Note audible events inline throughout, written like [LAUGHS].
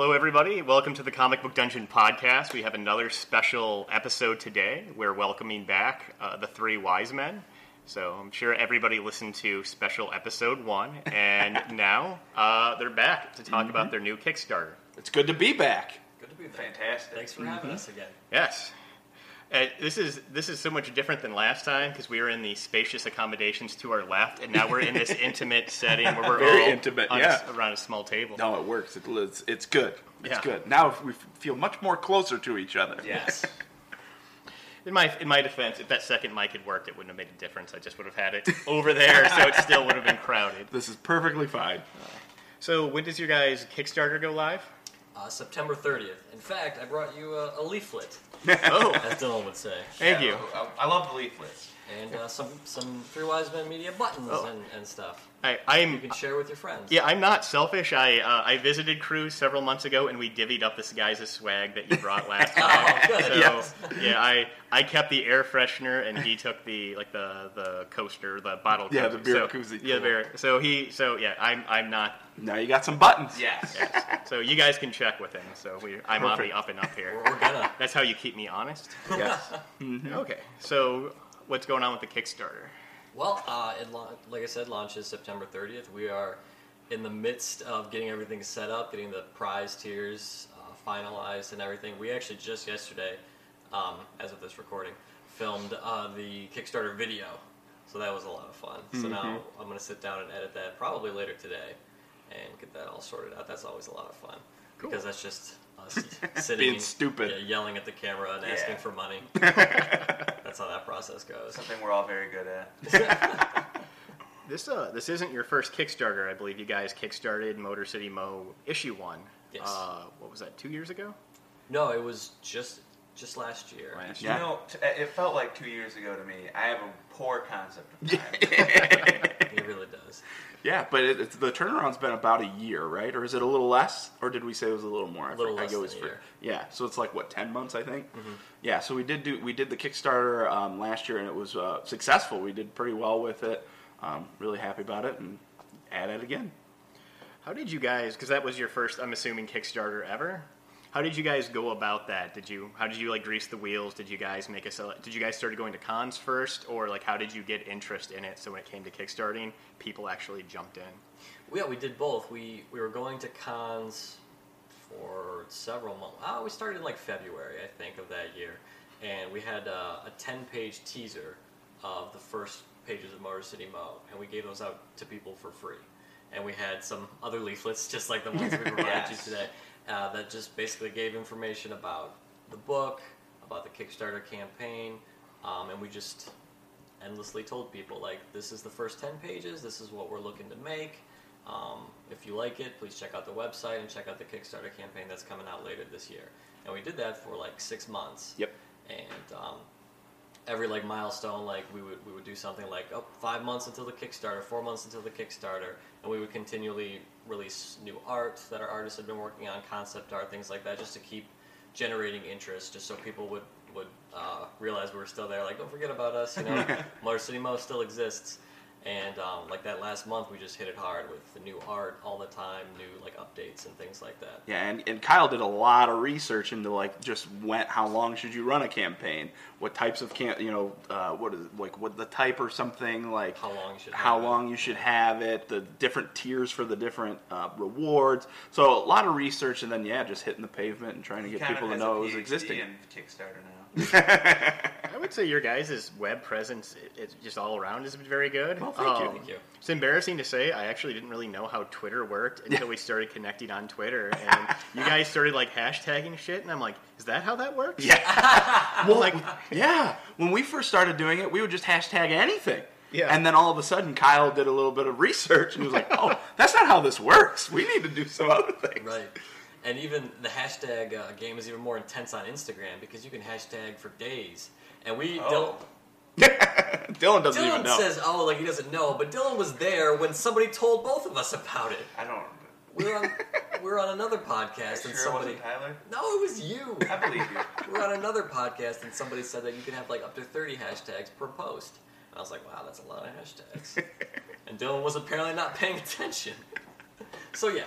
Hello, everybody. Welcome to the Comic Book Dungeon podcast. We have another special episode today. We're welcoming back uh, the three wise men. So I'm sure everybody listened to special episode one, and [LAUGHS] now uh, they're back to talk about their new Kickstarter. It's good to be back. Good to be back. Fantastic. Thanks for having us again. Yes. Uh, this is this is so much different than last time because we were in the spacious accommodations to our left, and now we're in this [LAUGHS] intimate setting where we're Very all intimate, on a around a small table. No, it works. It, it's, it's good. It's Yeah. good. Now we feel much more closer to each other. Yes. [LAUGHS] In my in my defense, if that second mic had worked, it wouldn't have made a difference. I just would have had it over there, so it still would have been crowded. This is perfectly fine. So when does your guys' Kickstarter go live? Uh, September 30th. In fact, I brought you a, a leaflet, Oh, as Dylan would say, thank Yeah, you. I, I love the leaflets. And uh, some some Three Wise Men Media buttons Oh. and, and stuff. I, You I'm can share with your friends. yeah, I'm not selfish. I uh, I visited Cruz several months ago, and we divvied up this guy's swag that you brought [LAUGHS] last time. Oh, good. So Yes. yeah, I I kept the air freshener, and he took the like the the coaster, the bottle. Yeah, koozie. the beer so, koozie. Yeah, the beer. So he so yeah, I'm I'm not. Now you got some buttons. Yes. So you guys can check with him. So we I'm on the up and up here. We're, we're gonna. That's how you keep me honest. Yes. [LAUGHS] Okay, so what's going on with the Kickstarter? Well, uh, it lau- like I said, launches September 30th. We are in the midst of getting everything set up, getting the prize tiers uh, finalized and everything. We actually just yesterday, um, as of this recording, filmed uh, the Kickstarter video. So that was a lot of fun. So now I'm going to sit down and edit that probably later today and get that all sorted out. That's always a lot of fun. Cool. Because that's just us [LAUGHS] sitting Being stupid. yeah, yelling at the camera and asking for money. [LAUGHS] [LAUGHS] that's how that process goes. Something we're all very good at. [LAUGHS] [LAUGHS] This uh, this isn't your first Kickstarter. I believe you guys kickstarted Motor City Mo issue one. Yes. Uh, what was that? Two years ago? No, it was just just last year. Last Yeah. You know, t- it felt like two years ago to me. I have a poor concept of [LAUGHS] time. It really does. Yeah, but it, it's, the turnaround's been about a year, right? Or is it a little less? Or did we say it was a little more? I A little forget. I less always than a year. Yeah, so it's like what ten months, I think. Mm-hmm. Yeah, so we did do we did the Kickstarter um, last year, and it was uh, successful. We did pretty well with it. Um, really happy about it, and at it again. How did you guys? Because that was your first, I'm assuming, Kickstarter ever. How did you guys go about that? Did you? How did you like grease the wheels? Did you guys make a? Did you guys start going to cons first, or like how did you get interest in it? So when it came to kickstarting, people actually jumped in. Well, yeah, we did both. We we were going to cons for several months. Oh, we started in like February, I think, of that year, and we had uh, a ten-page teaser of the first pages of Motor City Mo, and we gave those out to people for free. And we had some other leaflets, just like the ones we [LAUGHS] provided Yes. you today, uh, that just basically gave information about the book, about the Kickstarter campaign, um, and we just endlessly told people like this is the first 10 pages this is what we're looking to make. Um, if you like it please check out the website and check out the kickstarter campaign that's coming out later this year. And we did that for like six months. Yep. and um, every like milestone like we would we would do something like oh five months until the kickstarter four months until the kickstarter and we would continually release new art that our artists had been working on concept art things like that just to keep generating interest just so people would would uh, realize we were still there like don't forget about us you know? [LAUGHS] Motor city mo still exists and um, like that last month we just hit it hard with the new art all the time new like updates and things like that Yeah, and, and Kyle did a lot of research into like just when how long should you run a campaign, what types of camp, you know, uh, what is like what the type or something like How long you should how have it. long you should have it, the different tiers for the different uh, rewards. So a lot of research, and then yeah, just hitting the pavement and trying to get people to know it was existing. in Kickstarter now. [LAUGHS] I would say your guys' web presence, it, it's just all around, is very good. Well, thank you. Um, Thank you. It's embarrassing to say. I actually didn't really know how Twitter worked until we started connecting on Twitter, [LAUGHS] and you guys started like hashtagging shit, and I'm like, is that how that works? Yeah. [LAUGHS] well, like- yeah. When we first started doing it, we would just hashtag anything. Yeah. And then all of a sudden, Kyle did a little bit of research and was like, "Oh, that's not how this works. We need to do some other things." Right. And even the hashtag uh, game is even more intense on Instagram because you can hashtag for days. And we Oh. Don't. [LAUGHS] Dylan doesn't Dylan even know. says, "Oh, like he doesn't know," but Dylan was there when somebody told both of us about it. I don't. We're on, we [LAUGHS] were on another podcast, Sure, and it somebody. wasn't Tyler. No, it was you. I believe you. we [LAUGHS] were on another podcast, and somebody said that you can have like up to thirty hashtags per post. And I was like, "Wow, that's a lot of hashtags." and Dylan was apparently not paying attention. so yeah,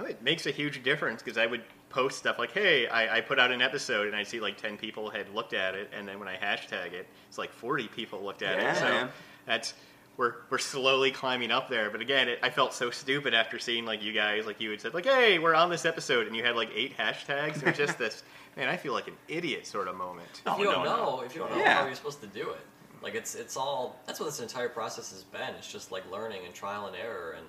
No, it makes a huge difference because I would post stuff like, "Hey, I, I put out an episode," and I see like ten people had looked at it, and then when I hashtag it, it's like forty people looked at Yeah, it. So man. that's we're we're slowly climbing up there. But again, it, I felt so stupid after seeing like you guys, like you had said, like, "Hey, we're on this episode," and you had like eight hashtags. It was just [LAUGHS] this, man. I feel like an idiot sort of moment. No, if you oh, don't Oh, no, know, no. if you don't know Yeah. how you're supposed to do it, like it's it's all that's what this entire process has been. It's just like learning and trial and error, and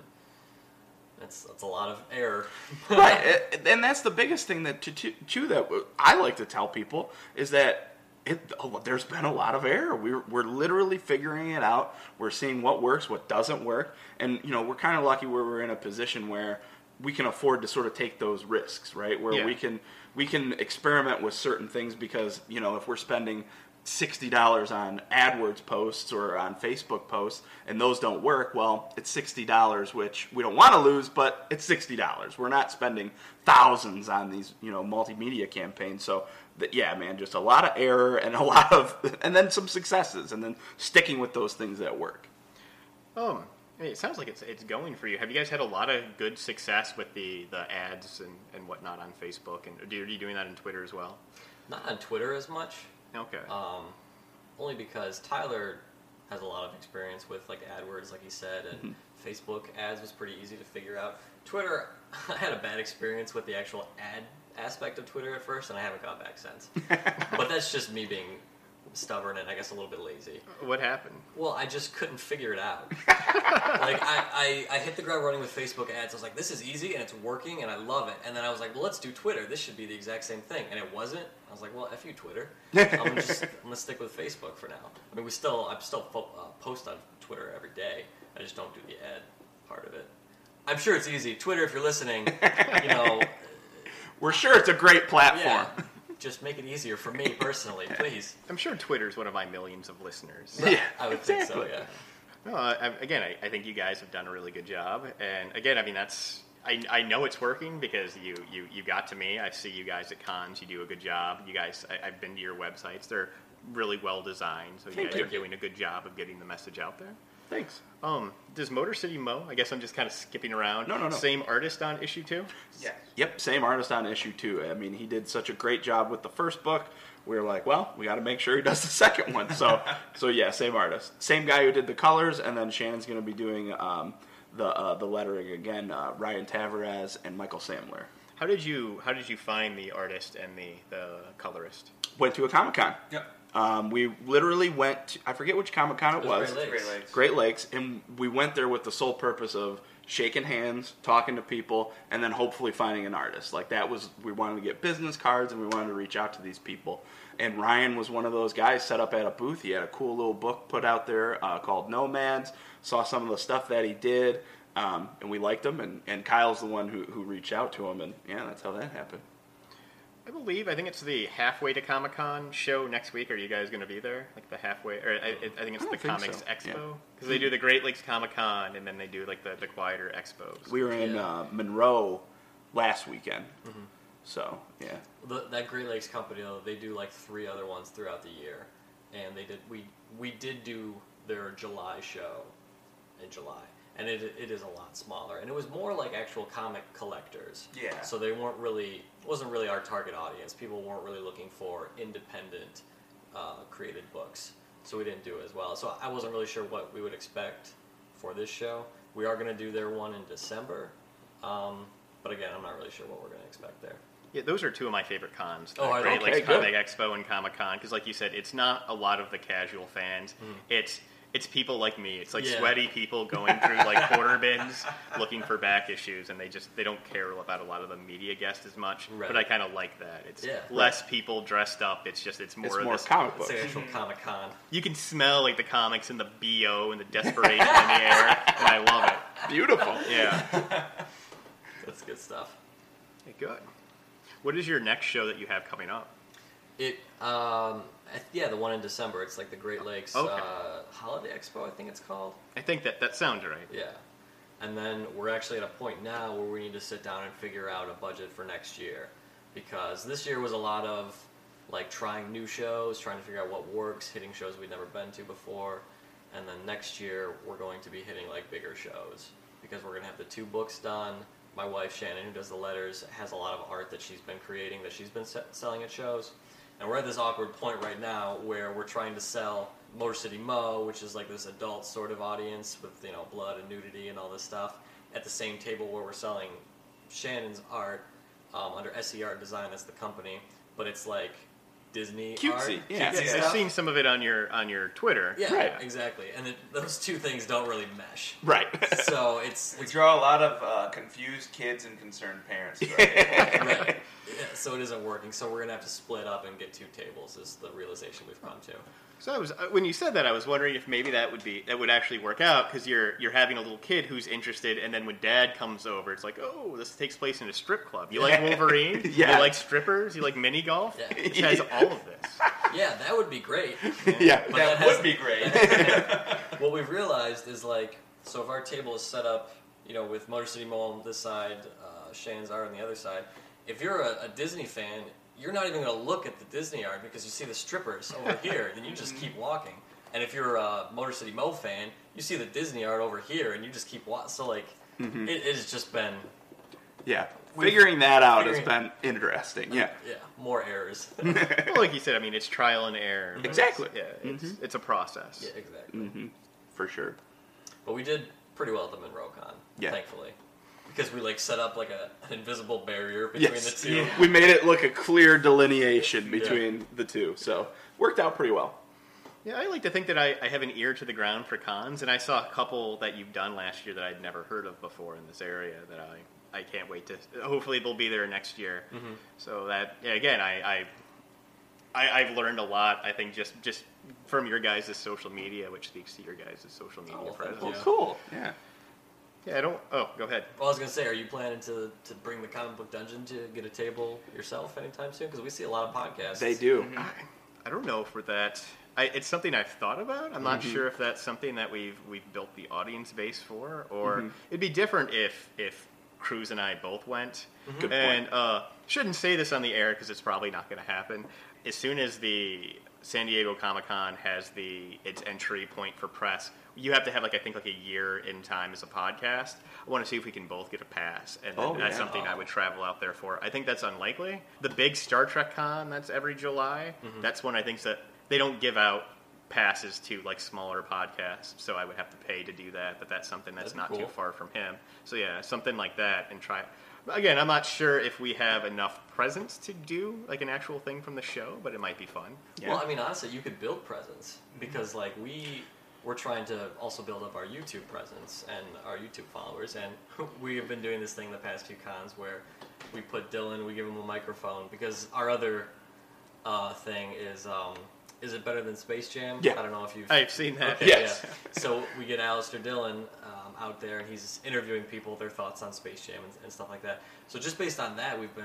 it's it's a lot of error. [LAUGHS] right, and that's the biggest thing that to, to, to that I like to tell people is that it, oh, there's been a lot of error. We're we're literally figuring it out. We're seeing what works, what doesn't work, and you know we're kind of lucky where we're in a position where we can afford to sort of take those risks, right? Where Yeah. we can we can experiment with certain things because you know if we're spending sixty dollars on AdWords posts or on Facebook posts, and those don't work, well, it's sixty dollars, which we don't want to lose, but it's sixty dollars. We're not spending thousands on these, you know, multimedia campaigns. So, that, yeah, man, just a lot of error and a [LAUGHS] lot of, and then some successes, and then sticking with those things that work. Um, it sounds like it's it's going for you. Have you guys had a lot of good success with the, the ads and, and whatnot on Facebook? And are you doing that on Twitter as well? Not on Twitter as much, Okay. um, only because Tyler has a lot of experience with like AdWords, like he said, and Facebook ads was pretty easy to figure out. Twitter, [LAUGHS] I had a bad experience with the actual ad aspect of Twitter at first, and I haven't gone back since. [LAUGHS] but that's just me being stubborn and I guess a little bit lazy. what happened? Well, I just couldn't figure it out. [LAUGHS] like I, I, I hit the ground running with Facebook ads. I was like, this is easy and it's working and I love it. And then I was like, well, let's do Twitter. This should be the exact same thing. And it wasn't. I was like, well, f you Twitter. [LAUGHS] I'm gonna just I'm gonna stick with Facebook for now. I mean, we still I still fo- uh, post on Twitter every day. I just don't do the ad part of it. I'm sure it's easy. Twitter, if you're listening, you know, [LAUGHS] We're sure it's a great platform. yeah, just make it easier for me personally, please. I'm sure Twitter's one of my millions of listeners. Yeah, I would think so. Yeah. No, I, I- again, I, I think you guys have done a really good job, and again, I mean that's I, I know it's working because you, you you got to me. I see you guys at cons. You do a good job. You guys, I, I've been to your websites. They're really well designed, so you Thank guys you. are doing a good job of getting the message out there. Thanks. Um, does Motor City Mo? I guess I'm just kind of skipping around. No, no, no. Same artist on issue two. Yes. Yep, same artist on issue two. I mean, he did such a great job with the first book. We were like, well, we got to make sure he does the [LAUGHS] second one. So, so yeah, same artist, same guy who did the colors, and then Shannon's going to be doing um, the uh, the lettering again. Uh, Ryan Tavares and Michael Samler How did you How did you find the artist and the the colorist? went to a comic con. Yep. Um, we literally went. To, I forget which comic con it It was was. Great Lakes. Great Lakes. Great Lakes, and we went there with the sole purpose of shaking hands, talking to people, and then hopefully finding an artist. Like that was we wanted to get business cards and we wanted to reach out to these people. And Ryan was one of those guys set up at a booth. He had a cool little book put out there uh, called Nomads. Saw some of the stuff that he did, um, and we liked him. And, and Kyle's the one who, who reached out to him, and yeah, that's how that happened. I believe I think it's the halfway to Comic Con show next week. Are you guys going to be there? Like the halfway, or I, I think it's I the think Comics so. Expo Yeah. because they do the Great Lakes Comic Con and then they do like the, the quieter expos. We were in Yeah. uh, Monroe last weekend, Mm-hmm. so yeah. The, that Great Lakes company, though, they do like three other ones throughout the year, and they did. We we did do their July show in July, and it it is a lot smaller, and it was more like actual comic collectors. Yeah. So they weren't really wasn't really our target audience. People weren't really looking for independent uh, created books, so we didn't do it as well. So I wasn't really sure what we would expect for this show. We are going to do their one in December, um, but again, I'm not really sure what we're going to expect there. Yeah, those are two of my favorite cons. The Oh? Great Okay. Comic Expo and Comic Con because, like you said, it's not a lot of the casual fans. It's it's people like me. It's like Yeah. sweaty people going through like [LAUGHS] quarter bins looking for back issues, and they just they don't care about a lot of the media guests as much. Right. But I kind of like that. It's Yeah. less people dressed up. It's just it's more It's of more this. comic It's books. actual mhm. Comic Con. You can smell like the comics and the bo and the desperation in the air, and I love it. Beautiful. Yeah. [LAUGHS] That's good stuff. Okay, good. What is your next show that you have coming up? It, um, yeah, the one in December. It's like the Great Lakes Okay. uh, Holiday Expo, I think it's called. I think that that sounds right. Yeah. And then we're actually at a point now where we need to sit down and figure out a budget for next year. Because this year was a lot of like trying new shows, trying to figure out what works, hitting shows we'd never been to before. And then next year we're going to be hitting like bigger shows. Because we're going to have the two books done, my wife Shannon, who does the letters, has a lot of art that she's been creating that she's been se- selling at shows. And we're at this awkward point right now where we're trying to sell Motor City Mo, which is like this adult sort of audience with you know blood and nudity and all this stuff, at the same table where we're selling Shannon's art um, under SER Design. That's the company, but it's like Disney Cutesy, art. yeah. cutesy Yeah, I've seen some of it on your on your Twitter. Yeah, Right. exactly. And it, those two things don't really mesh. Right. So it's We it's draw a lot of uh, confused kids and concerned parents. Right? right. [LAUGHS] Yeah, so it isn't working. So we're gonna have to split up and get two tables. Is the realization we've come to. So I was uh, when you said that, I was wondering if maybe that would be that would actually work out because you're you're having a little kid who's interested, and then when Dad comes over, it's like, oh, this takes place in a strip club. You like [LAUGHS] Wolverine? [LAUGHS] Yeah. You like strippers? You like mini golf? Yeah. It has all of this. Yeah, that would be great. yeah. But that that would has- be great. what we've realized is like, so if our table is set up, you know, with Motor City Mall on this side, uh, Shannon's art on the other side, if you're a, a Disney fan, you're not even going to look at the Disney art because you see the strippers over [LAUGHS] here, then you just keep walking. And if you're a Motor City Mo fan, you see the Disney art over here, and you just keep walking. So like, Mm-hmm. it, it has just been Yeah. Figuring that out has been interesting. Yeah. [LAUGHS] yeah more errors. [LAUGHS] Well, like you said, I mean, it's trial and error. Exactly. it's- Yeah, it's, it's a process. yeah, exactly. hmm For sure. But we did pretty well at the MonroeCon, Yeah. thankfully, because we like set up like a, an invisible barrier between Yes. the two. [LAUGHS] We made it look a clear delineation between the two. So worked out pretty well. Yeah, I like to think that I, I have an ear to the ground for cons, and I saw a couple that you've done last year that I'd never heard of before in this area that I, I can't wait to. Hopefully, they'll be there next year. Mm-hmm. So that yeah, again, I, I I I've learned a lot. I think just just from your guys' social media, which speaks to your guys' social media Oh, presence. Well, cool. Yeah. Yeah, I don't. Oh, go ahead. Well, I was gonna say, are you planning to, to bring the comic book dungeon to get a table yourself anytime soon? Because we see a lot of podcasts. They do. I, I don't know for that. I, it's something I've thought about. I'm not Mm-hmm. sure if that's something that we've we've built the audience base for, or Mm-hmm. it'd be different if if Cruz and I both went. Good point. and uh, shouldn't say this on the air because it's probably not going to happen. As soon as the San Diego Comic Con has the its entry point for press, you have to have like I think like a year in time as a podcast. I want to see if we can both get a pass, and Oh, that's yeah. something I would travel out there for. I think that's unlikely. The big Star Trek con that's every July. Mm-hmm. That's when I think that they don't give out passes to like smaller podcasts, so I would have to pay to do that. But that's something that's That'd not be too far from him. So yeah, something like that, and try. Again, I'm not sure if we have enough presence to do like an actual thing from the show, but it might be fun. Yeah. Well, I mean, honestly, you could build presence because, like, we we're trying to also build up our YouTube presence and our YouTube followers, and [LAUGHS] we have been doing this thing the past few cons where we put Dylan, we give him a microphone because our other uh, thing is. Um, is it better than Space Jam? Yeah. I don't know if you've. I've seen that. Okay, Yes. yeah. So we get Alistair Dylan um, out there, and he's interviewing people, their thoughts on Space Jam and, and stuff like that. So just based on that, we've been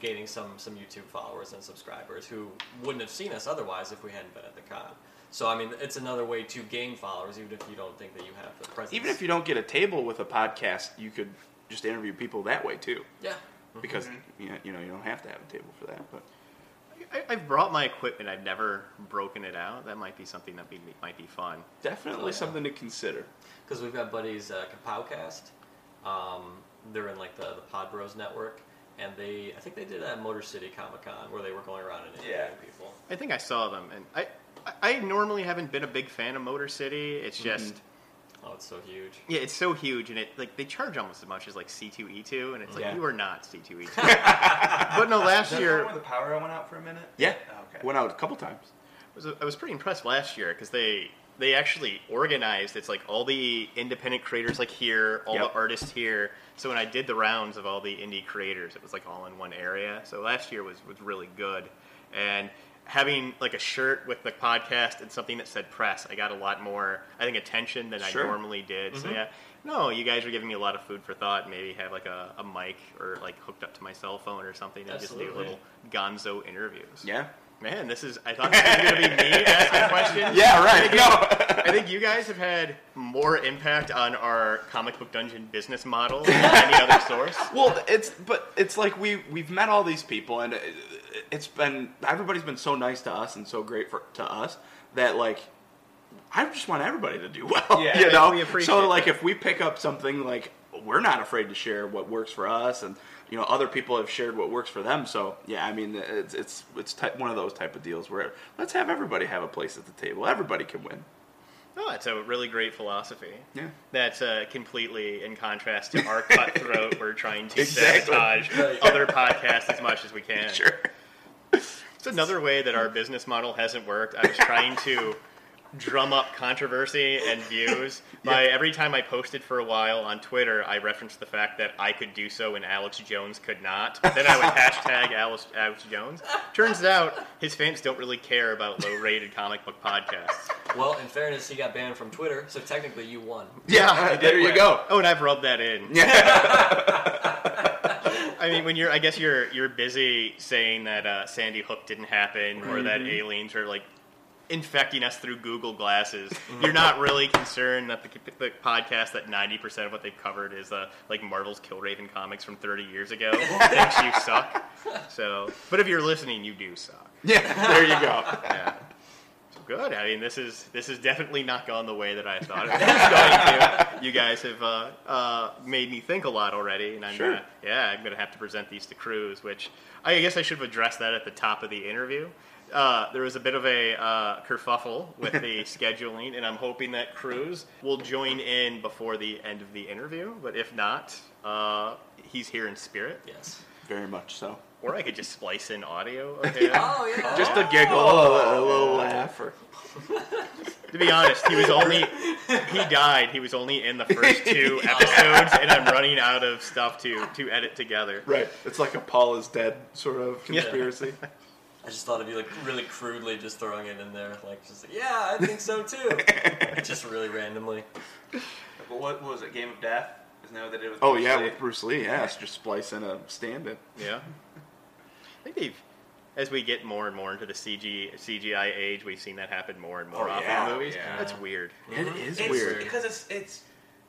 gaining some some YouTube followers and subscribers who wouldn't have seen us otherwise if we hadn't been at the con. So I mean, it's another way to gain followers, even if you don't think that you have the presence. Even if you don't get a table with a podcast, you could just interview people that way too. yeah. Because know, you know you don't have to have a table for that. But I, I've brought my equipment. I've never broken it out. That might be something that be, might be fun. definitely Oh, yeah. something to consider. because we've got buddies uh, Kapowcast. Um, they're in like the the Pod Bros network, and they I think they did at Motor City Comic Con where they were going around and interviewing Yeah. people. I think I saw them, and I, I I normally haven't been a big fan of Motor City. It's just. Oh, it's so huge. Yeah, it's so huge, and it like they charge almost as much as like C two E two, and it's like Yeah. you are not C two E two. [LAUGHS] But no, last Is that the year where the power went out for a minute? Yeah. Oh, okay. Went out a couple times. was I was pretty impressed last year because they they actually organized. It's like all the independent creators like here, all Yep. the artists here. So when I did the rounds of all the indie creators, it was like all in one area. So last year was was really good, and having like a shirt with the podcast and something that said press, I got a lot more I think attention than Sure. I normally did. So mm-hmm. yeah. No, you guys are giving me a lot of food for thought. Maybe have like a, a mic or like hooked up to my cell phone or something and just do little gonzo interviews. Yeah. Man, this is. I thought this was going to be me [LAUGHS] asking questions. Yeah. Right. I think, No. I think you guys have had more impact on our comic book dungeon business model than any other [LAUGHS] source. Well, it's but it's like we we've met all these people, and it- it's been everybody's been so nice to us and so great for to us that like I just want everybody to do [LAUGHS] well. Yeah, you know. we so like that. if we pick up something like we're not afraid to share what works for us, and you know, other people have shared what works for them. So yeah, I mean, it's it's it's type, one of those type of deals where let's have everybody have a place at the table. Everybody can win. Oh, it's a really great philosophy. Yeah. That's uh, completely in contrast to our [LAUGHS] cutthroat. We're trying to Exactly. sabotage Right. other podcasts as much as we can. [LAUGHS] Sure. It's another way that our business model hasn't worked. I was trying to drum up controversy and views [LAUGHS] by every time I posted for a while on Twitter, I referenced the fact that I could do so and Alex Jones could not. Then I would hashtag [LAUGHS] Alex, Alex Jones. Turns out his fans don't really care about low-rated comic book podcasts. Well, in fairness, he got banned from Twitter, so technically you won. Yeah, [LAUGHS] there you go. Oh, and I've rubbed that in. Yeah. I mean, when you're, I guess you're you're busy saying that uh, Sandy Hook didn't happen or that Mm-hmm. aliens are like infecting us through Google glasses. Mm-hmm. You're not really concerned that the, the podcast that 90% of what they've covered is uh, like Marvel's Killraven comics from 30 years ago [LAUGHS] thinks you suck. So, but if you're listening, you do suck. yeah, there you go. [LAUGHS] Yeah. So good. I mean, this is this is definitely not gone the way that I thought it was going to. You guys have uh, uh, made me think a lot already, and I'm Sure. gonna, yeah, I'm gonna have to present these to Cruz, which I guess I should have addressed that at the top of the interview. Uh, there was a bit of a uh, kerfuffle with the [LAUGHS] scheduling, and I'm hoping that Cruz will join in before the end of the interview. But if not, uh, he's here in spirit. Yes. Very much so. Or I could just splice in audio [LAUGHS] of him. Oh yeah. Just a oh. giggle, oh, a, a little laugh, or [LAUGHS] To be honest, he was only he died. He was only in the first [LAUGHS] two episodes, and I'm running out of stuff to to edit together. right. It's like a Paul is dead sort of conspiracy. I just thought it'd be like really crudely just throwing it in there, like just like, yeah, I think so too. just really randomly. But what, what was it? Game of Death? Isn't that what they did with Oh Bruce yeah, Lee? with Bruce Lee. Yeah, it's just splice in a stand-in. Yeah, I think they've. As we get more and more into the CG CGI age, we've seen that happen more and more Oh, often yeah, in movies. yeah. That's weird. It is It's weird. because it's it's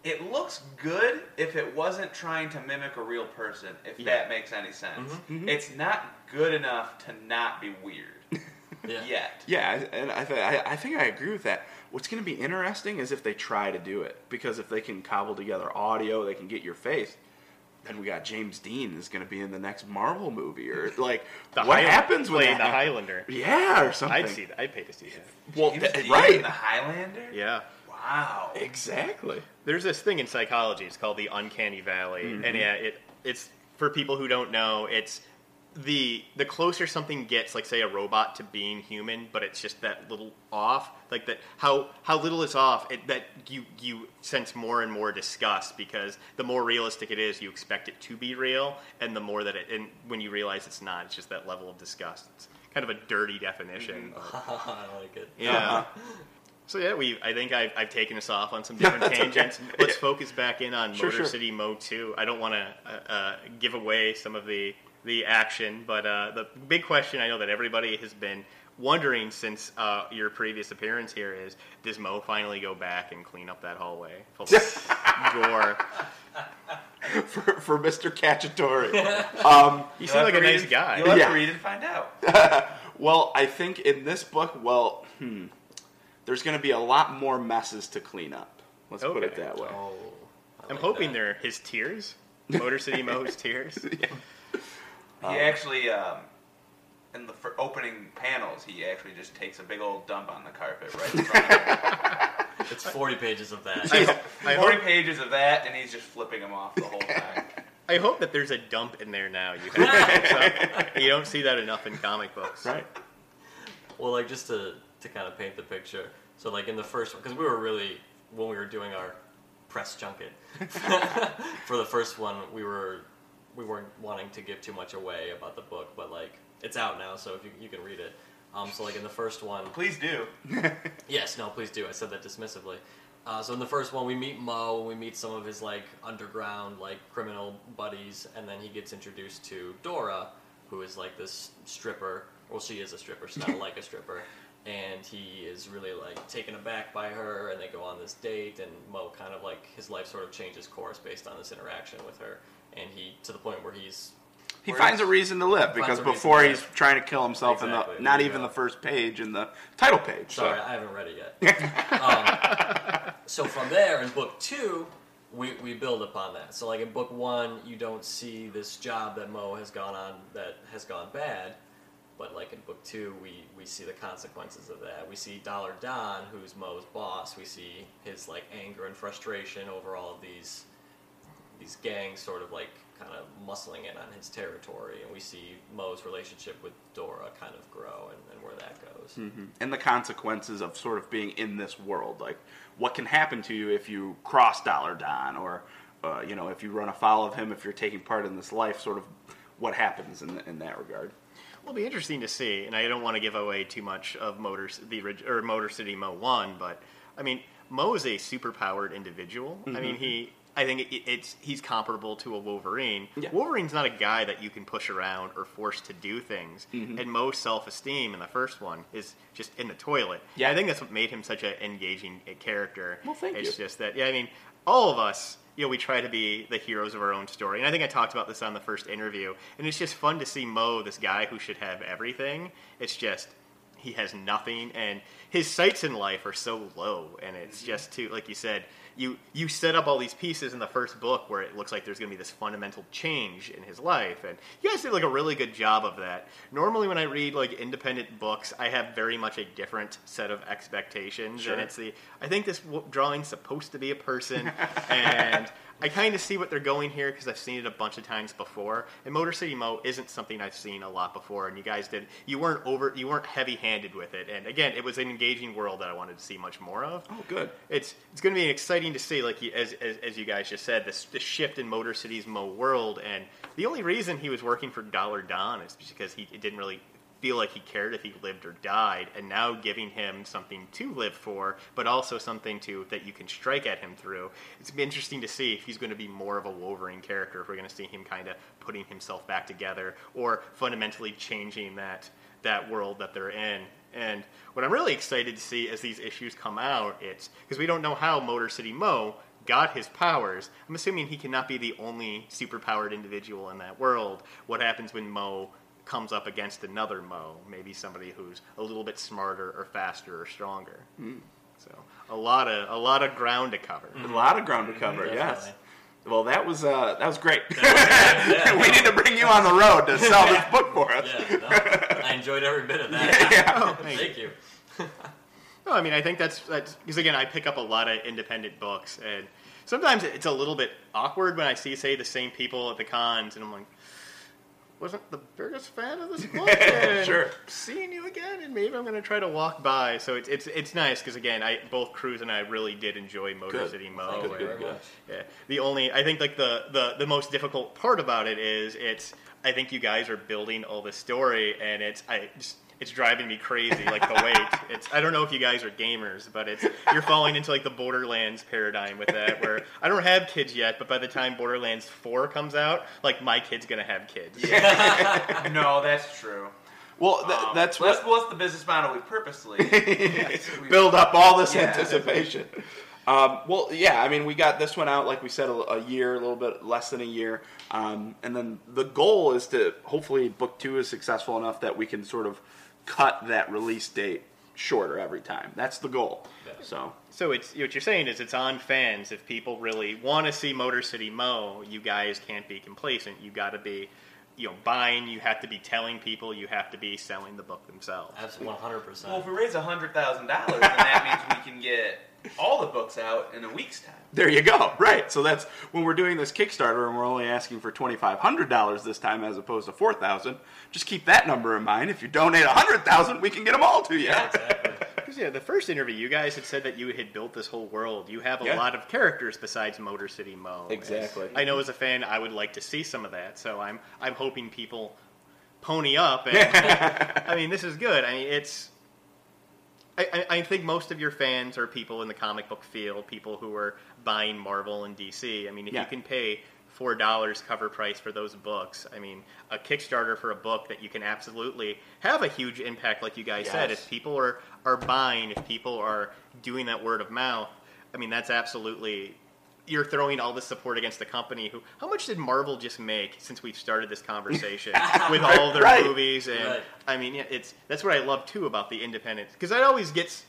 it looks good if it wasn't trying to mimic a real person. If Yeah. that makes any sense, Mhm. it's not good enough to not be weird [LAUGHS] Yeah. yet. Yeah, I- and I, th- I, I think I agree with that. What's going to be interesting is if they try to do it, because if they can cobble together audio, they can get your face. Then we got James Dean is going to be in the next Marvel movie, or [LAUGHS] like The what Highland- happens when playing that the hap- Highlander? Yeah, or something. I'd see that. I'd pay to see that. Well, James th- Dean, right? the Highlander. Yeah. Wow. Exactly. There's this thing in psychology. It's called the uncanny valley, Mm-hmm. and yeah, it it's for people who don't know. It's the the closer something gets, like say a robot, to being human, but it's just that little off, like that how how little is off, it, that you you sense more and more disgust because the more realistic it is, you expect it to be real, and the more that it and when you realize it's not, it's just that level of disgust. It's kind of a dirty definition. but- [LAUGHS] I like it. yeah. [LAUGHS] So yeah, we. I think I've, I've taken us off on some different [LAUGHS] That's okay. tangents. Let's focus back in on Sure, Motor sure. City Mo 2. I don't want to uh, uh, give away some of the the action, but uh, the big question I know that everybody has been wondering since uh, your previous appearance here is: Does Mo finally go back and clean up that hallway full of [LAUGHS] gore? for, for Mr. Cacciatore. [LAUGHS] um, He You'll seemed like a nice guy. You'll have Yeah. to read and find out. [LAUGHS] well, I think in this book, well, hmm, there's going to be a lot more messes to clean up. Let's put it that way. Oh. I I'm like hoping that. they're his tears. Motor City Mo's tears. Um, He actually, um, in the opening panels, he actually just takes a big old dump on the carpet right in front of him. [LAUGHS] It's 40 pages of that. I Forty hope, pages of that, and he's just flipping them off the whole time. [LAUGHS] I hope that there's a dump in there now. You have you don't see that enough in comic books. Right. Well, like just to to kind of paint the picture. So like in the first one, because we were really when we were doing our press junket [LAUGHS] for the first one, we were we weren't wanting to give too much away about the book, but like it's out now, so if you you can read it. Um, so like in the first one, Please do. [LAUGHS] [LAUGHS] Yes, no, please do. I said that dismissively. Uh, so in the first one, we meet Mo, we meet some of his like underground like criminal buddies, and then he gets introduced to Dora, who is like this stripper. Well, she is a stripper. She's not [LAUGHS] like a stripper, and he is really like taken aback by her, and they go on this date, and Mo kind of like his life sort of changes course based on this interaction with her, and he to the point where he's He Where finds a reason to live because before he's live. trying to kill himself in the not even go. the first page in the title page. Sorry, So. I haven't read it yet. [LAUGHS] um, so from there, in book two, we, we build upon that. So like in book one, you don't see this job that Mo has gone on that has gone bad, but like in book two, we, we see the consequences of that. We see Dollar Don, who's Mo's boss. We see his like anger and frustration over all of these these gangs sort of like kind of muscling in on his territory, and we see Mo's relationship with Dora kind of grow and, and where that goes. and the consequences of sort of being in this world. Like, what can happen to you if you cross Dollar Don, or uh, you know, if you run afoul of him, if you're taking part in this life, sort of what happens in in that regard. Well, it'll be interesting to see, and I don't want to give away too much of Motors the or Motor City Mo One, but I mean, Mo is a superpowered individual. I mean, he. I think it, it's he's comparable to a Wolverine. Yeah. Wolverine's not a guy that you can push around or force to do things. And Mo's self-esteem in the first one is just in the toilet. Yeah. I think that's what made him such an engaging uh, character. Well, thank it's you. just that, yeah. I mean, all of us, you know, we try to be the heroes of our own story, and I think I talked about this on the first interview. And it's just fun to see Mo, this guy who should have everything. It's just he has nothing, and his sights in life are so low, and it's just too, like you said. You, you set up all these pieces in the first book where it looks like there's going to be this fundamental change in his life, and you guys did like a really good job of that. Normally, when I read like independent books, I have very much a different set of expectations, Sure. and it's the I think this w- drawing's supposed to be a person, [LAUGHS] and I kind of see what they're going here because I've seen it a bunch of times before. And Motor City Mo isn't something I've seen a lot before, and you guys did. You weren't over. You weren't heavy-handed with it, and again, it was an engaging world that I wanted to see much more of. Oh, good. It's it's going to be exciting to see, like you, as, as as you guys just said, this the shift in Motor City's Mo world, and the only reason he was working for Dollar Don is because he it didn't really feel like he cared if he lived or died, and now giving him something to live for, but also something to that you can strike at him through. It's interesting to see if he's going to be more of a Wolverine character, if we're going to see him kind of putting himself back together, or fundamentally changing that that world that they're in. And what I'm really excited to see as these issues come out, it's because we don't know how Motor City Mo got his powers. I'm assuming he cannot be the only superpowered individual in that world. What happens when Mo comes up against another Mo? Maybe somebody who's a little bit smarter or faster or stronger. So a lot of a lot of ground to cover. A lot of ground to cover. yes. Well, that was uh, that was great. [LAUGHS] Yeah, we need to bring you on the road to sell this book for us. Yeah, no, I enjoyed every bit of that. [LAUGHS] Yeah. Oh, thank you. Thank you. [LAUGHS] No, I mean I think that's that's because again I pick up a lot of independent books and sometimes it's a little bit awkward when I see say the same people at the cons and I'm like wasn't the biggest fan of this [LAUGHS] book. and Sure. Seeing you again, and maybe I'm going to try to walk by. So it's it's it's nice because again, I both Cruz and I really did enjoy Motor Good. City Mo. Thank you good, very good. much. Yeah. The only I think like the, the the most difficult part about it is it's I think you guys are building all this story and it's I just it's driving me crazy like the wait. [LAUGHS] It's I don't know if you guys are gamers, but it's you're falling into like the Borderlands paradigm with that where I don't have kids yet, but by the time Borderlands 4 comes out, like my kid's going to have kids. [LAUGHS] no, that's true. Well, th- Um, that's what's, what what's the business model we purposely [LAUGHS] we- build up all this Yeah. anticipation. Um, well, yeah, I mean, we got this one out, like we said, a, a year, a little bit less than a year. Um, and then the goal is to hopefully book two is successful enough that we can sort of cut that release date shorter every time. That's the goal. Yeah. So, So it's what you're saying is it's on fans. If people really want to see Motor City Mo, you guys can't be complacent. You got to be, you know, buying. You have to be telling people. You have to be selling the book themselves. Absolutely, one hundred percent. Well, if we raise hundred thousand dollars, then that means we can get all the books out in a week's time. There you go. Right. So that's when we're doing this Kickstarter and we're only asking for twenty five hundred dollars this time as opposed to four thousand. Just keep that number in mind. If you donate a hundred thousand, we can get them all to you. Yeah, exactly. Yeah, the first interview, you guys had said that you had built this whole world. You have a Yeah. lot of characters besides Motor City Mo. Exactly. I know as a fan, I would like to see some of that. So I'm I'm hoping people pony up. And, [LAUGHS] I mean, this is good. I mean, it's. I, I think most of your fans are people in the comic book field, people who are buying Marvel and DC. I mean, if Yeah. you can pay four dollars cover price for those books, I mean, a Kickstarter for a book that you can absolutely have a huge impact, like you guys said. If people are are buying, if people are doing that word of mouth, I mean, that's absolutely. You're throwing all this support against the company. Who? How much did Marvel just make since we've started this conversation [LAUGHS] with all their Right. movies? And Right. I mean, yeah, it's that's what I love too about the independent because I always get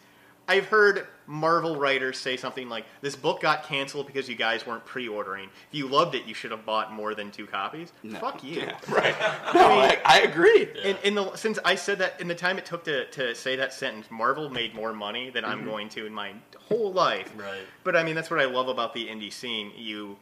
I've heard Marvel writers say something like, "This book got canceled because you guys weren't pre-ordering. If you loved it, you should have bought more than two copies." No. Fuck you. Yeah, [LAUGHS] right. No, I, I agree. In, in the since I said that in the time it took to, to say that sentence, Marvel made more money than I'm mm-hmm. going to in my whole life. Right. But I mean, that's what I love about the indie scene. You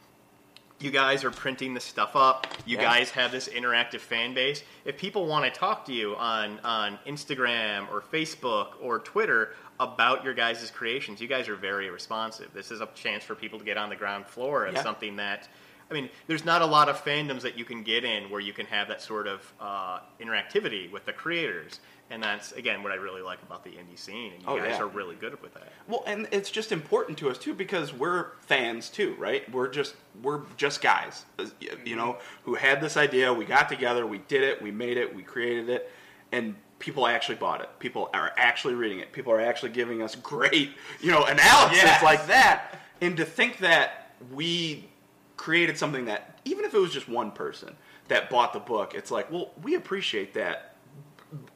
you guys are printing this stuff up. You Yeah. guys have this interactive fan base. If people want to talk to you on on Instagram or Facebook or Twitter about your guys' creations, you guys are very responsive. This is a chance for people to get on the ground floor of Yeah. something that. I mean, there's not a lot of fandoms that you can get in where you can have that sort of uh, interactivity with the creators, and that's again what I really like about the indie scene. And you Oh, guys yeah. are really good with that. Well, and it's just important to us too because we're fans too, right? We're just we're just guys, uh, you know, who had this idea. We got together, we did it, we made it, we created it, and people actually bought it. People are actually reading it. People are actually giving us [LAUGHS] great, you know, analysis Yes. like that. And to think that we created something that even if it was just one person that bought the book, it's like, well, we appreciate that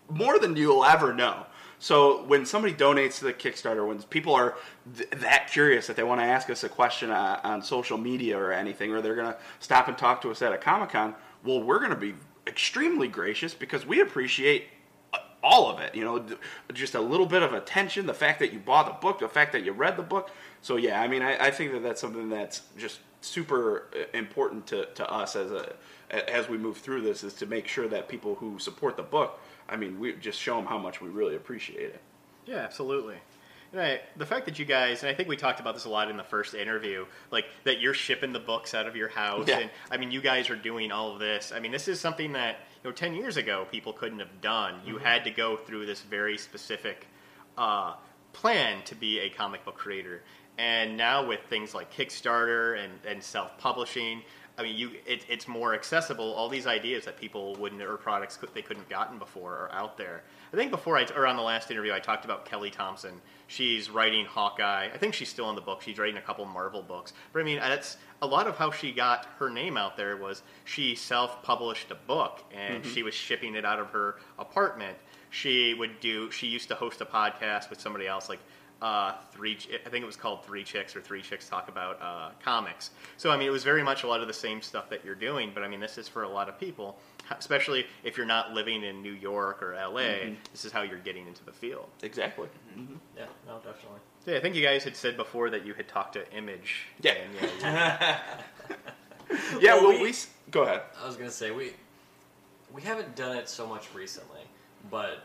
more than you'll ever know. So when somebody donates to the Kickstarter, when people are th- that curious that they want to ask us a question uh, on social media or anything, or they're going to stop and talk to us at a Comic Con, well, we're going to be extremely gracious because we appreciate uh, all of it. You know, just a little bit of attention, the fact that you bought the book, the fact that you read the book. So yeah, I mean, I, I think that that's something that's just super uh, important to, to us as a as we move through this is to make sure that people who support the book, I mean, we just show them how much we really appreciate it. Yeah, absolutely. And I, the fact that you guys, and I think we talked about this a lot in the first interview, like that you're shipping the books out of your house, Yeah. and I mean, you guys are doing all of this. I mean, this is something that you know, ten years ago, people couldn't have done. You had to go through this very specific uh, plan to be a comic book creator, and now with things like Kickstarter and, and self-publishing. I mean, you it, it's more accessible. All these ideas that people wouldn't or products could, they couldn't have gotten before are out there. I think before I or on the last interview I talked about Kelly Thompson. She's writing Hawkeye. I think she's still in the book. She's writing a couple Marvel books. But I mean, that's a lot of how she got her name out there was she self-published a book and mm-hmm. she was shipping it out of her apartment. She would do. She used to host a podcast with somebody else, like uh, three. I think it was called Three Chicks or Three Chicks Talk About uh, Comics. So I mean, it was very much a lot of the same stuff that you're doing. But I mean, this is for a lot of people, especially if you're not living in New York or LA. This is how you're getting into the field. Exactly. Yeah, no, definitely. Yeah, I think you guys had said before that you had talked to Image. Yeah. and, yeah, you- [LAUGHS] Yeah. Well, Well, we- we, go ahead. I was gonna say we we haven't done it so much recently, but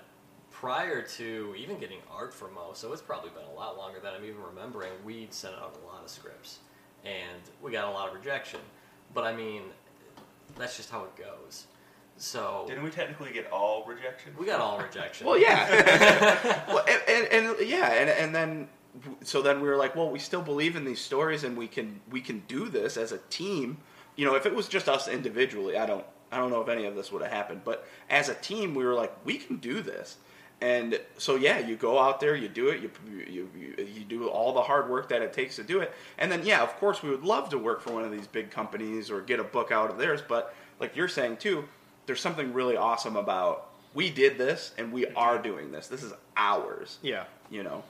prior to even getting art for Mo, so it's probably been a lot longer than I'm even remembering. We sent out a lot of scripts, and we got a lot of rejection. But I mean, that's just how it goes. So Didn't we technically get all rejection? we got all rejection. Well, yeah. [LAUGHS] well, and, and, and yeah, and, and then so then we were like, well, we still believe in these stories, and we can we can do this as a team. You know, if it was just us individually, I don't I don't know if any of this would have happened. But as a team, we were like, we can do this. And so yeah, you go out there, you do it, you, you you you do all the hard work that it takes to do it, and then yeah, of course, we would love to work for one of these big companies or get a book out of theirs. But like you're saying too, there's something really awesome about we did this and we are doing this. This is ours. yeah. You know.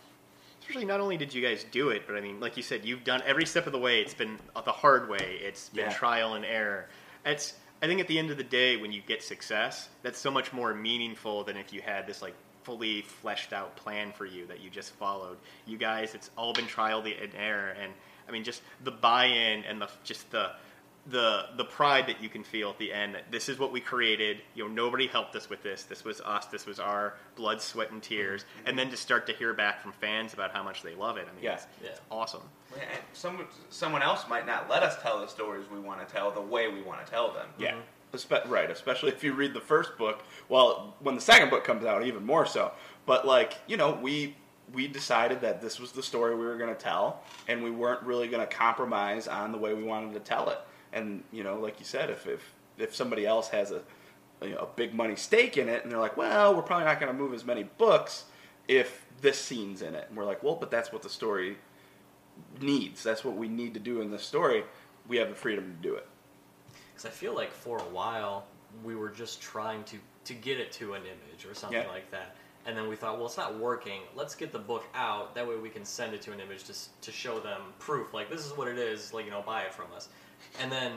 Especially not only did you guys do it, but I mean, like you said, you've done every step of the way. It's been the hard way. It's been Yeah. trial and error. It's I think at the end of the day, when you get success, that's so much more meaningful than if you had this like fully fleshed out plan for you that you just followed. You guys, it's all been trial and error, and I mean, just the buy-in and the just the the the pride that you can feel at the end that this is what we created. You know, nobody helped us with this. This was us. This was our blood, sweat, and tears. Mm-hmm. And then to start to hear back from fans about how much they love it. I mean, Yeah. it's, it's awesome. Yeah, and Some, someone else might not let us tell the stories we want to tell the way we want to tell them. Yeah. Mm-hmm. Espe- right, especially if you read the first book. Well, when the second book comes out, even more so. But like, you know, we we decided that this was the story we were going to tell, and we weren't really going to compromise on the way we wanted to tell it. And you know, like you said, if if if somebody else has a you know, a big money stake in it, and they're like, well, we're probably not going to move as many books if this scene's in it, and we're like, well, but that's what the story needs. That's what we need to do in this story. We have the freedom to do it. Because I feel like for a while we were just trying to to get it to an image or something Yeah. like that, And then we thought, well, it's not working. Let's get the book out. That way we can send it to an image to, to show them proof. Like, this is what it is. Like, you know, buy it from us. And then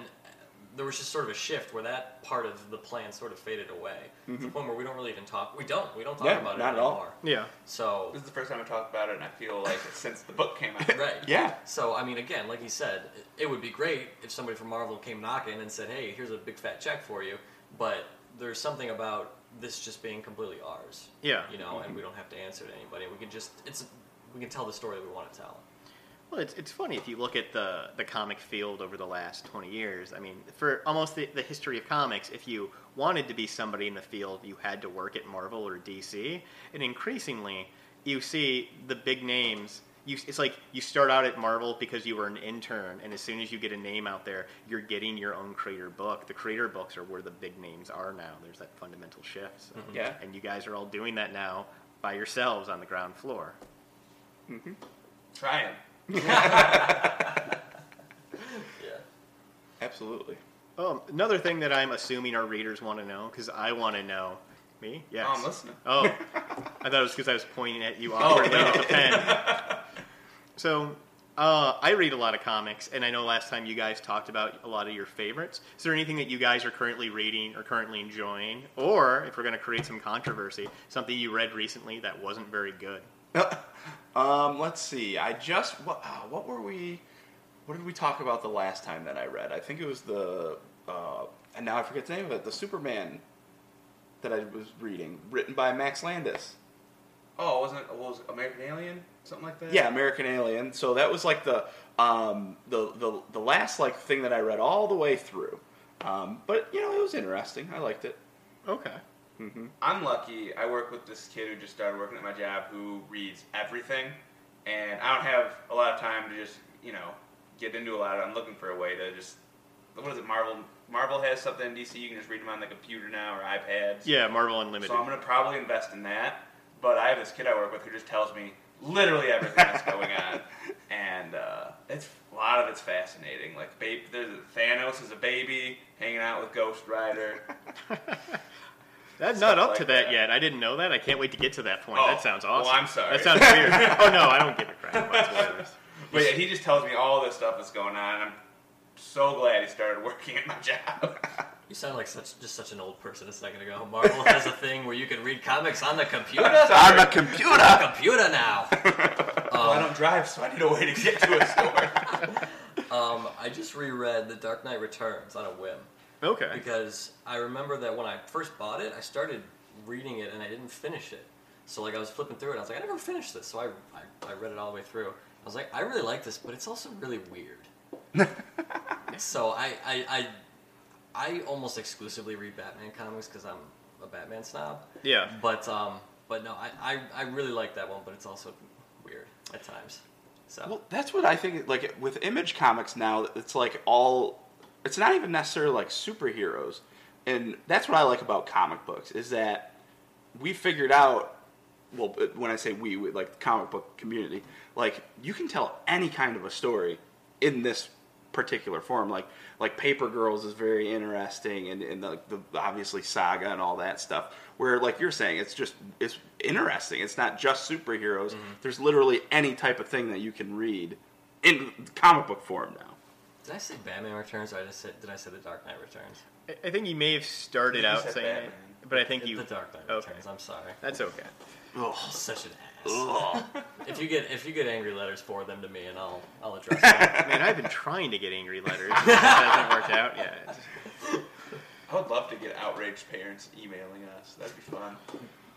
there was just sort of a shift where that part of the plan sort of faded away mm-hmm. to the point where we don't really even talk. We don't. We don't talk Yeah, about it not at all. Yeah. So This is the first time I talked about it, and I feel like since the book came out. [LAUGHS] right. Yeah. So I mean, again, like he said, it- it would be great if somebody from Marvel came knocking and said, "Hey, here's a big fat check for you," but there's something about this just being completely ours. Yeah. You know, and we don't have to answer to anybody. We can just it's we can tell the story we want to tell. Well, it's, it's funny if you look at the, the comic field over the last 20 years. I mean, for almost the, the history of comics, if you wanted to be somebody in the field, you had to work at Marvel or DC. And increasingly, you see the big names. You, it's like you start out at Marvel because you were an intern, and as soon as you get a name out there, you're getting your own creator book. The creator books are where the big names are now. There's that fundamental shift. So. Mm-hmm. Yeah. And you guys are all doing that now by yourselves on the ground floor. Mm-hmm. Trying. [LAUGHS] Yeah. Absolutely. Um, another thing that I'm assuming our readers want to know, because I want to know. Me? Yes. Oh, I'm listening. Oh, I thought it was because I was pointing at you awkwardly no. with the pen. [LAUGHS] So, uh, I read a lot of comics, and I know last time you guys talked about a lot of your favorites. Is there anything that you guys are currently reading or currently enjoying, or if we're going to create some controversy, something you read recently that wasn't very good? [LAUGHS] Um, let's see. I just what uh, what were we? What did we talk about the last time that I read? I think it was the uh, and now I forget the name of it. The Superman that I was reading, written by Max Landis. Oh, wasn't it? What was it, American Alien? Something like that? Yeah, American Alien. So that was like the um, the, the the last like thing that I read all the way through. Um, but you know, it was interesting. I liked it. Okay. I'm lucky. I work with this kid who just started working at my job who reads everything, and I don't have a lot of time to just you know get into a lot. of I'm looking for a way to just what is it? Marvel. Marvel has something in DC. You can just read them on the computer now or iPads. Yeah, Marvel Unlimited. So I'm gonna probably invest in that. But I have this kid I work with who just tells me literally everything that's going [LAUGHS] on, and uh, it's a lot of it's fascinating. Like, babe, there's Thanos is a baby hanging out with Ghost Rider. [LAUGHS] That's not Stuff up to that that. yet. I didn't know that. I can't wait to get to that point. Oh, that sounds well, awesome. I'm sorry. That sounds weird. [LAUGHS] oh no, I don't give a crap about [LAUGHS] spoilers. But yeah, he just tells me all this stuff that's going on. and I'm so glad he started working at my job. [LAUGHS] You sound like such just such an old person a second ago. Marvel has a thing where you can read comics on the computer. On the computer. computer now. well, I don't drive, so I need a way to get to a store. Um, I just reread The Dark Knight Returns on a whim Okay. because I remember that when I first bought it, I started reading it and I didn't finish it. So like I was flipping through it, I was like, I never finished this. So I, I, I read it all the way through. I was like, I really like this, but it's also really weird. [LAUGHS] so I, I, I, I almost exclusively read Batman comics because I'm a Batman snob. Yeah. But um, but no, I, I, I really like that one, but it's also weird at times. So Well, that's what I think. Like with Image Comics now, it's like all. It's not even necessarily like superheroes, and that's what I like about comic books is that we figured out. Well, uh, when I say we, we like the comic book community, like you can tell any kind of a story in this particular form. Like like Paper Girls is very interesting, and, and the, the obviously Saga and all that stuff. Where like you're saying, it's just it's interesting. It's not just superheroes. Mm-hmm. There's literally any type of thing that you can read in comic book form now. Did I say Batman Returns or I just said, did I say The Dark Knight Returns? I- I think you may have started You out saying Batman. it, but I think you. the Dark Knight okay. Returns. I'm sorry. That's okay. I'm such an ass. If you get if you get angry letters, forward them to me and I'll I'll address [LAUGHS] them. Man, I've been trying to get angry letters. It hasn't worked out yet. I would love to get outraged parents emailing us. That'd be fun.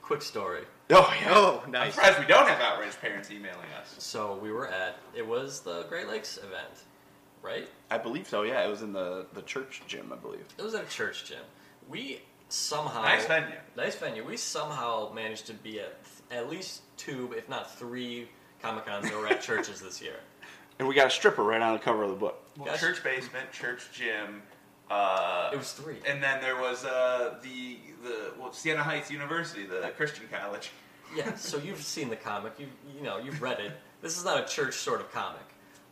Quick story. Oh yeah. Oh, I'm surprised we don't have outraged parents emailing us. So we were at it was the Great Lakes event, right? I believe so. Yeah, it was in the the church gym, I believe. It was at a church gym. We somehow Nice venue. Nice venue. We somehow managed to be at at least two, if not three, Comic Cons that were at churches this year. [LAUGHS] And we got a stripper right on the cover of the book. Well, Gosh. church basement, church gym. Uh, It was three. and then there was uh, the the well, Siena Heights University, the Christian college. Yeah, so you've seen the comic, you you know, you've read it. [LAUGHS] This is not a church sort of comic.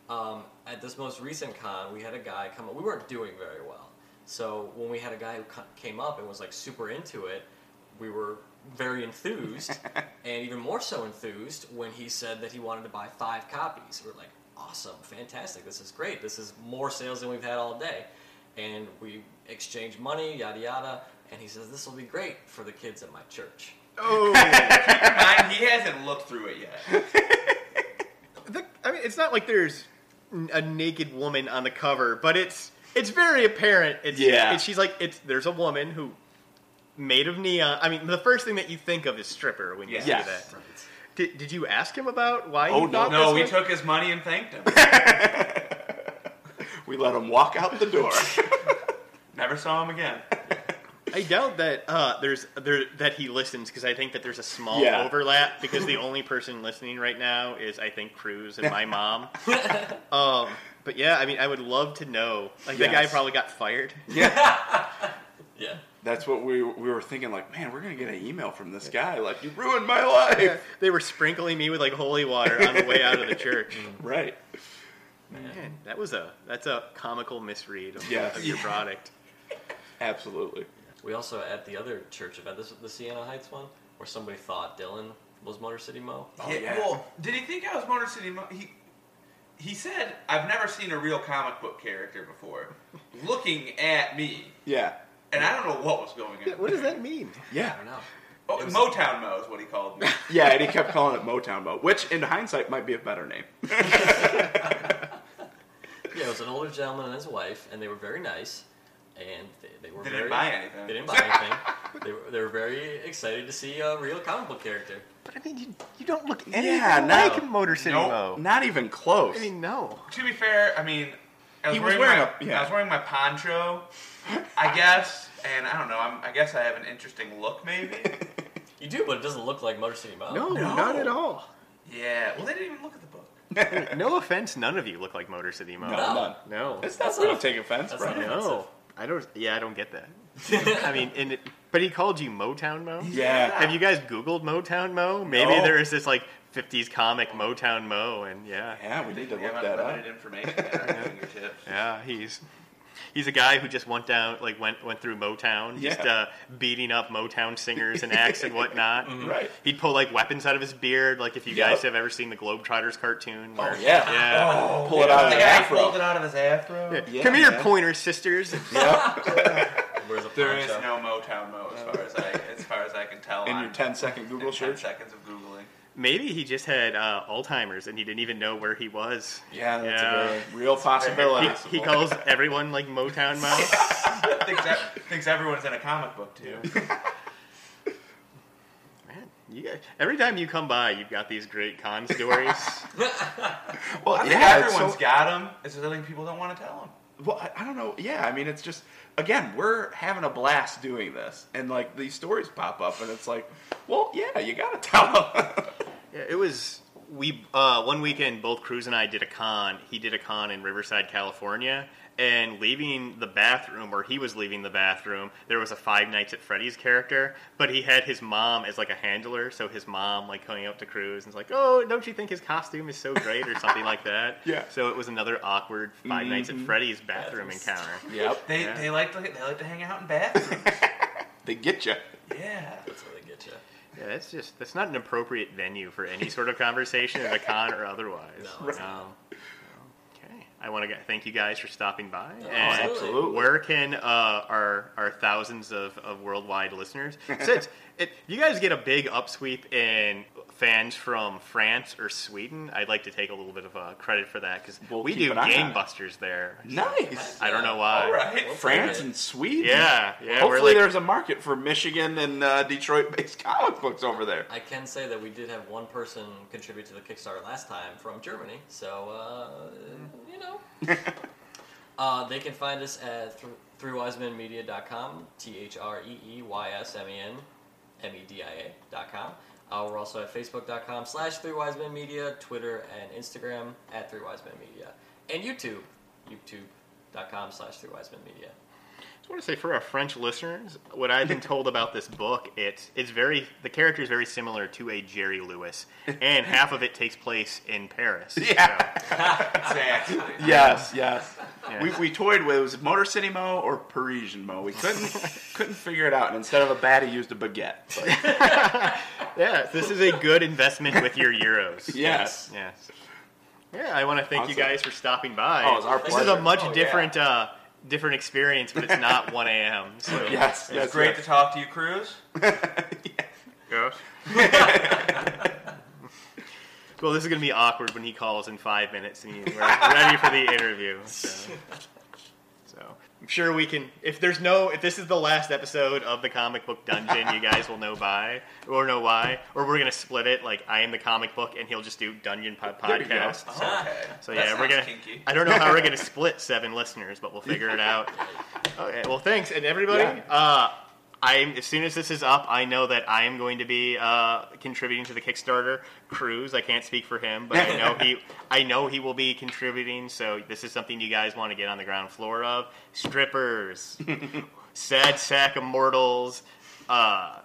Um, at this most recent con, we had a guy come up. We weren't doing very well, so when we had a guy who came up and was like super into it, we were very enthused, [LAUGHS] and even more so enthused when he said that he wanted to buy five copies. We're like, awesome, fantastic, this is great. This is more sales than we've had all day. And we exchanged money, yada yada. And he says, this will be great for the kids at my church. Oh, Keep in mind, he hasn't looked through it yet. [LAUGHS] the, I mean, it's not like there's n- a naked woman on the cover, but it's it's very apparent. It's, Yeah. it's, she's like it's there's a woman who made of neon. I mean, the first thing that you think of is stripper when you Yes. see Yes. that. Did, did you ask him about why? Oh, you no. No, we was- took his money and thanked him. [LAUGHS] We let him walk out the door. [LAUGHS] Never saw him again. [LAUGHS] I doubt that uh, there's there that he listens because I think that there's a small Yeah. overlap because the [LAUGHS] only person listening right now is I think Cruz and my [LAUGHS] mom. [LAUGHS] um, but yeah, I mean, I would love to know. Like the guy probably got fired. yeah. Yeah. That's what we we were thinking. Like, man, we're gonna get an email from this guy. Like, you ruined my life. they were sprinkling me with like holy water on the way out of the church. Right. Man, that was a that's a comical misread of, Yes. of your product. Absolutely. We also at the other church event, this the Siena Heights one, where somebody thought Dylan was Motor City Mo. Oh, yeah. Well, did he think I was Motor City? Mo- he he said I've never seen a real comic book character before, [LAUGHS] looking at me, Yeah. and I don't know what was going on. What does that mean? Yeah. I don't know. Oh, Motown Mo is what he called me. [LAUGHS] Yeah, and he kept calling it Motown Mo, which in hindsight might be a better name. [LAUGHS] Yeah, it was an older gentleman and his wife, and they were very nice, and they, they were They very, didn't buy anything. They didn't buy [LAUGHS] anything. they, were, they were very excited to see a real comic book character. But I mean, you, you don't look Yeah, anything no. like Motor City Nope. Mo. Not even close. I mean, no. to be fair, I mean, I was He was wearing, wearing my, a- yeah. I was wearing my poncho, I guess, and I don't know. I'm, I guess I have an interesting look, maybe. [LAUGHS] You do, but it doesn't look like Motor City Mo. No, No. not at all. yeah. Well, they didn't even look at the book. [LAUGHS] No offense, none of you look like Motor City Mo. no, No. none. No. It's That's not, we don't take offense, that's right? not- No. I don't. Yeah, I don't get that. [LAUGHS] I mean, and it, but he called you Motown Mo. Yeah. Have you guys Googled Motown Mo? Maybe No. there is this like '50s comic Motown Mo, and yeah, Yeah, we need to We look have that up. information at our fingertips. yeah, he's he's a guy who just went down, like went went through Motown, just Yeah. uh, beating up Motown singers and acts and whatnot. [LAUGHS] Right. He'd pull like weapons out of his beard, like if you Yep. guys have ever seen the Globetrotters cartoon. Where, Oh, yeah. yeah. [LAUGHS] Oh, Pull it out of the the afro. pulled it out of his afro. Yeah. Yeah, Come here, man. Pointer Sisters. [LAUGHS] Yep. Where's a There is no Motown Mo as far as I as far as I can tell. In on- your 10 second Google in 10 search. seconds of googling. Maybe he just had uh, Alzheimer's and he didn't even know where he was. Yeah, that's Yeah. a very real possibility. He, he calls everyone like Motown Mo. [LAUGHS] thinks, that, thinks everyone's in a comic book too. [LAUGHS] Man, you guys, every time you come by, you've got these great con stories. [LAUGHS] well, I think yeah, it's everyone's so- got them. It's just I think people don't want to tell them. Well, I, don't know. Yeah, I mean, it's just again, we're having a blast doing this, and like these stories pop up, and it's like, well, yeah, you gotta tell them. [LAUGHS] Yeah, it was we uh, one weekend. Both Cruz and I did a con. He did a con in Riverside, California, and leaving the bathroom, or he was leaving the bathroom. There was a Five Nights at Freddy's character, but he had his mom as like a handler. So his mom like coming up to Cruz and was like, "Oh, don't you think his costume is so great?" or something like that. [LAUGHS] Yeah. So it was another awkward 5 mm-hmm. Nights at. Freddy's bathroom Bathrooms. encounter. [LAUGHS] yep, They Yeah. they like to they like to hang out in bathrooms. [LAUGHS] they get you. yeah. That's where they get you. Yeah, that's just that's not an appropriate venue for any sort of conversation at a con or otherwise. No, it's not. Okay, I want to thank you guys for stopping by. No, and absolutely. where can uh, our our thousands of, of worldwide listeners? Since it, you guys get a big upsweep in fans from France or Sweden, I'd like to take a little bit of uh, credit for that because We'll we do an eye on Game. Busters there. Nice. I don't know why. All right. We'll France and Sweden. Yeah, yeah. Hopefully, we're like, there's a market for Michigan and uh, Detroit-based [LAUGHS] comic books over there. I can say that we did have one person contribute to the Kickstarter last time from Germany, so uh, you know. [LAUGHS] uh, they can find us at th- threewisemenmedia.com, T H R E E Y S M E N M E D I A.com. Uh, we're also at facebook.com slash threewisemenmedia, Twitter and Instagram at threewisemenmedia, and YouTube, youtube.com slash threewisemenmedia. I want to say for our French listeners, what I've been told about this book, it's it's very the character is very similar to a Jerry Lewis, and half of it takes place in Paris. Yeah. So, Exactly. Yes, yes. we, we toyed with it was Motor City Mo or Parisian Mo. We couldn't [LAUGHS] couldn't figure it out. And instead of a bat, he used a baguette. [LAUGHS] Yeah, this is a good investment with your euros. yes. [LAUGHS] Yes. Yeah, I want to thank you guys for stopping by. Oh, it's our pleasure. This is a much Oh, yeah. different, uh, different experience, but it's not 1 a.m. So. [LAUGHS] Yes. It's yes, great yes. to talk to you, Cruz. [LAUGHS] Yes. well, this is going to be awkward when he calls in five minutes and we're ready for the interview. So. [LAUGHS] so I'm sure we can. If there's no, if this is the last episode of the comic book dungeon, you guys will know by or know why, or we're gonna split it. Like I am the comic book, and he'll just do dungeon po- There you go. podcast. Oh, okay. So yeah, we're gonna. kinky. I don't know how we're gonna [LAUGHS] split seven listeners, but we'll figure it out. [LAUGHS] Okay. Well, thanks, and everybody. Yeah. Uh, I'm as soon as this is up, I know that I am going to be uh, contributing to the Kickstarter Cruz. I can't speak for him, but I know he. [LAUGHS] I know he will be contributing. So this is something you guys want to get on the ground floor of. Strippers, [LAUGHS] sad sack of mortals. Uh,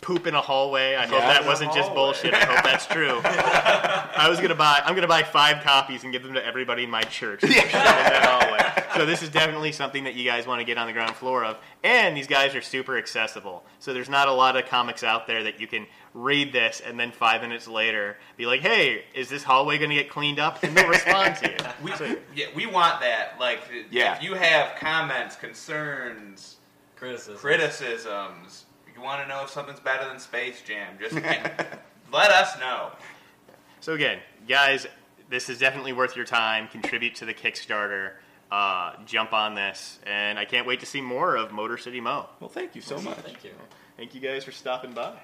Poop in a hallway. I hope Yeah, that wasn't just hallway. bullshit. I hope that's true. [LAUGHS] I was gonna buy. I'm gonna buy five copies and give them to everybody in my church. Shove [LAUGHS] in that hallway. So this is definitely something that you guys want to get on the ground floor of. And these guys are super accessible. So there's not a lot of comics out there that you can read this and then five minutes later be like, "Hey, is this hallway gonna get cleaned up?" And they'll respond to you. We, So- yeah, we want that. Like, Yeah. if you have comments, concerns, Criticism. criticisms, you want to know if something's better than Space Jam, just [LAUGHS] let us know. So again, guys, this is definitely worth your time. Contribute to the Kickstarter. Uh, jump on this, and I can't wait to see more of Motor City Mo. Well, thank you so much. Thank you. Thank you guys for stopping by.